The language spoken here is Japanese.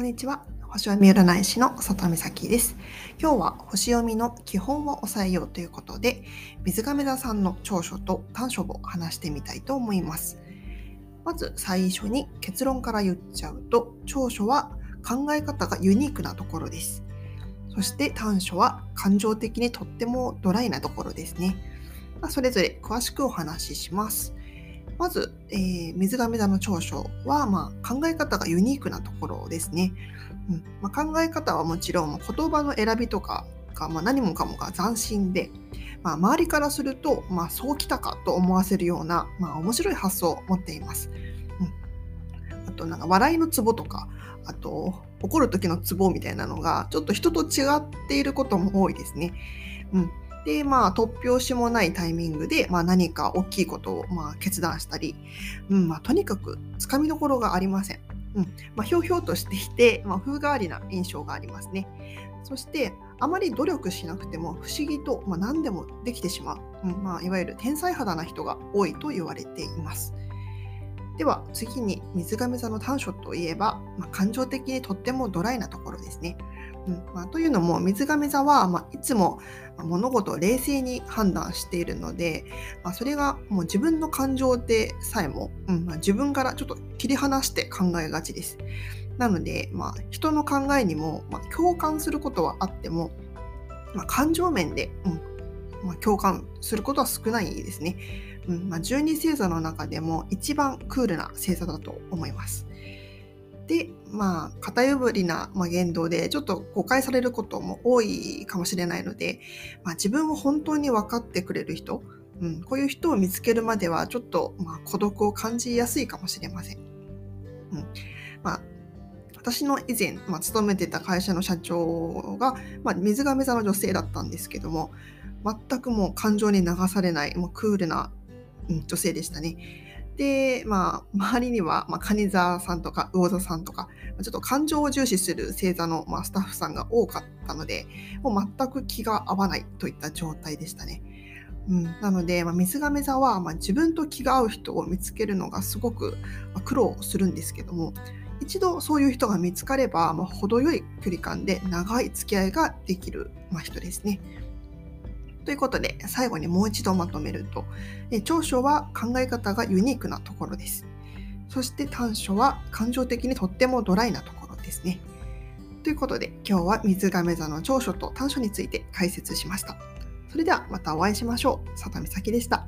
こんにちは。星読み占い師の里美咲です。今日は星読みの基本を抑えようということで、水亀座さんの長所と短所を話してみたいと思います。まず最初に結論から言っちゃうと、長所は考え方がユニークなところです。そして短所は感情的にとってもドライなところですね。ま、それぞれ詳しくお話しします。まず、えー、水亀座の長所は、まあ、考え方がユニークなところですね。うんまあ、考え方はもちろん言葉の選びとかが、まあ、何もかもが斬新で、まあ、周りからすると、まあ、そうきたかと思わせるような、まあ、面白い発想を持っています。うん、あとなんか笑いのツボとかあと怒る時のツボみたいなのがちょっと人と違っていることも多いですね。うん、で、まあ、突拍子もないタイミングで、まあ、何か大きいことを、まあ、決断したり、うんまあ、とにかくつかみどころがありません。うんまあ、ひょうひょうとしていて、まあ、風変わりな印象がありますね。そして、あまり努力しなくても不思議と、まあ、何でもできてしまう、うんまあ、いわゆる天才肌な人が多いと言われています。では次に水亀座の短所といえば、まあ、感情的にとってもドライなところですね。うんまあ、というのも水亀座は、まあ、いつも物事を冷静に判断しているので、まあ、それがもう自分の感情でさえも、うんまあ、自分からちょっと切り離して考えがちです。なので、まあ、人の考えにも、まあ、共感することはあっても、まあ、感情面で、うんまあ、共感することは少ないですね。うんまあ、12星座の中でも一番クールな星座だと思います。で、まあ、偏りな言動でちょっと誤解されることも多いかもしれないので、まあ、自分を本当に分かってくれる人、うん、こういう人を見つけるまではちょっと、まあ、孤独を感じやすいかもしれません。うんまあ私の以前、まあ、勤めてた会社の社長が、まあ、水亀座の女性だったんですけども全くもう感情に流されないもうクールな、うん、女性でしたね。で、まあ、周りには、まあ、蟹座さんとか魚座さんとか、ちょっと感情を重視する星座の、まあ、スタッフさんが多かったので、もう全く気が合わないといった状態でしたね。うん、なので、まあ、水亀座は、まあ、自分と気が合う人を見つけるのがすごく苦労するんですけども、一度そういう人が見つかれば、まあ、程よい距離感で長い付き合いができる、まあ、人ですね。ということで、最後にもう一度まとめると、長所は考え方がユニークなところです。そして短所は感情的にとってもドライなところですね。ということで、今日は水亀座の長所と短所について解説しました。それではまたお会いしましょう。里見咲でした。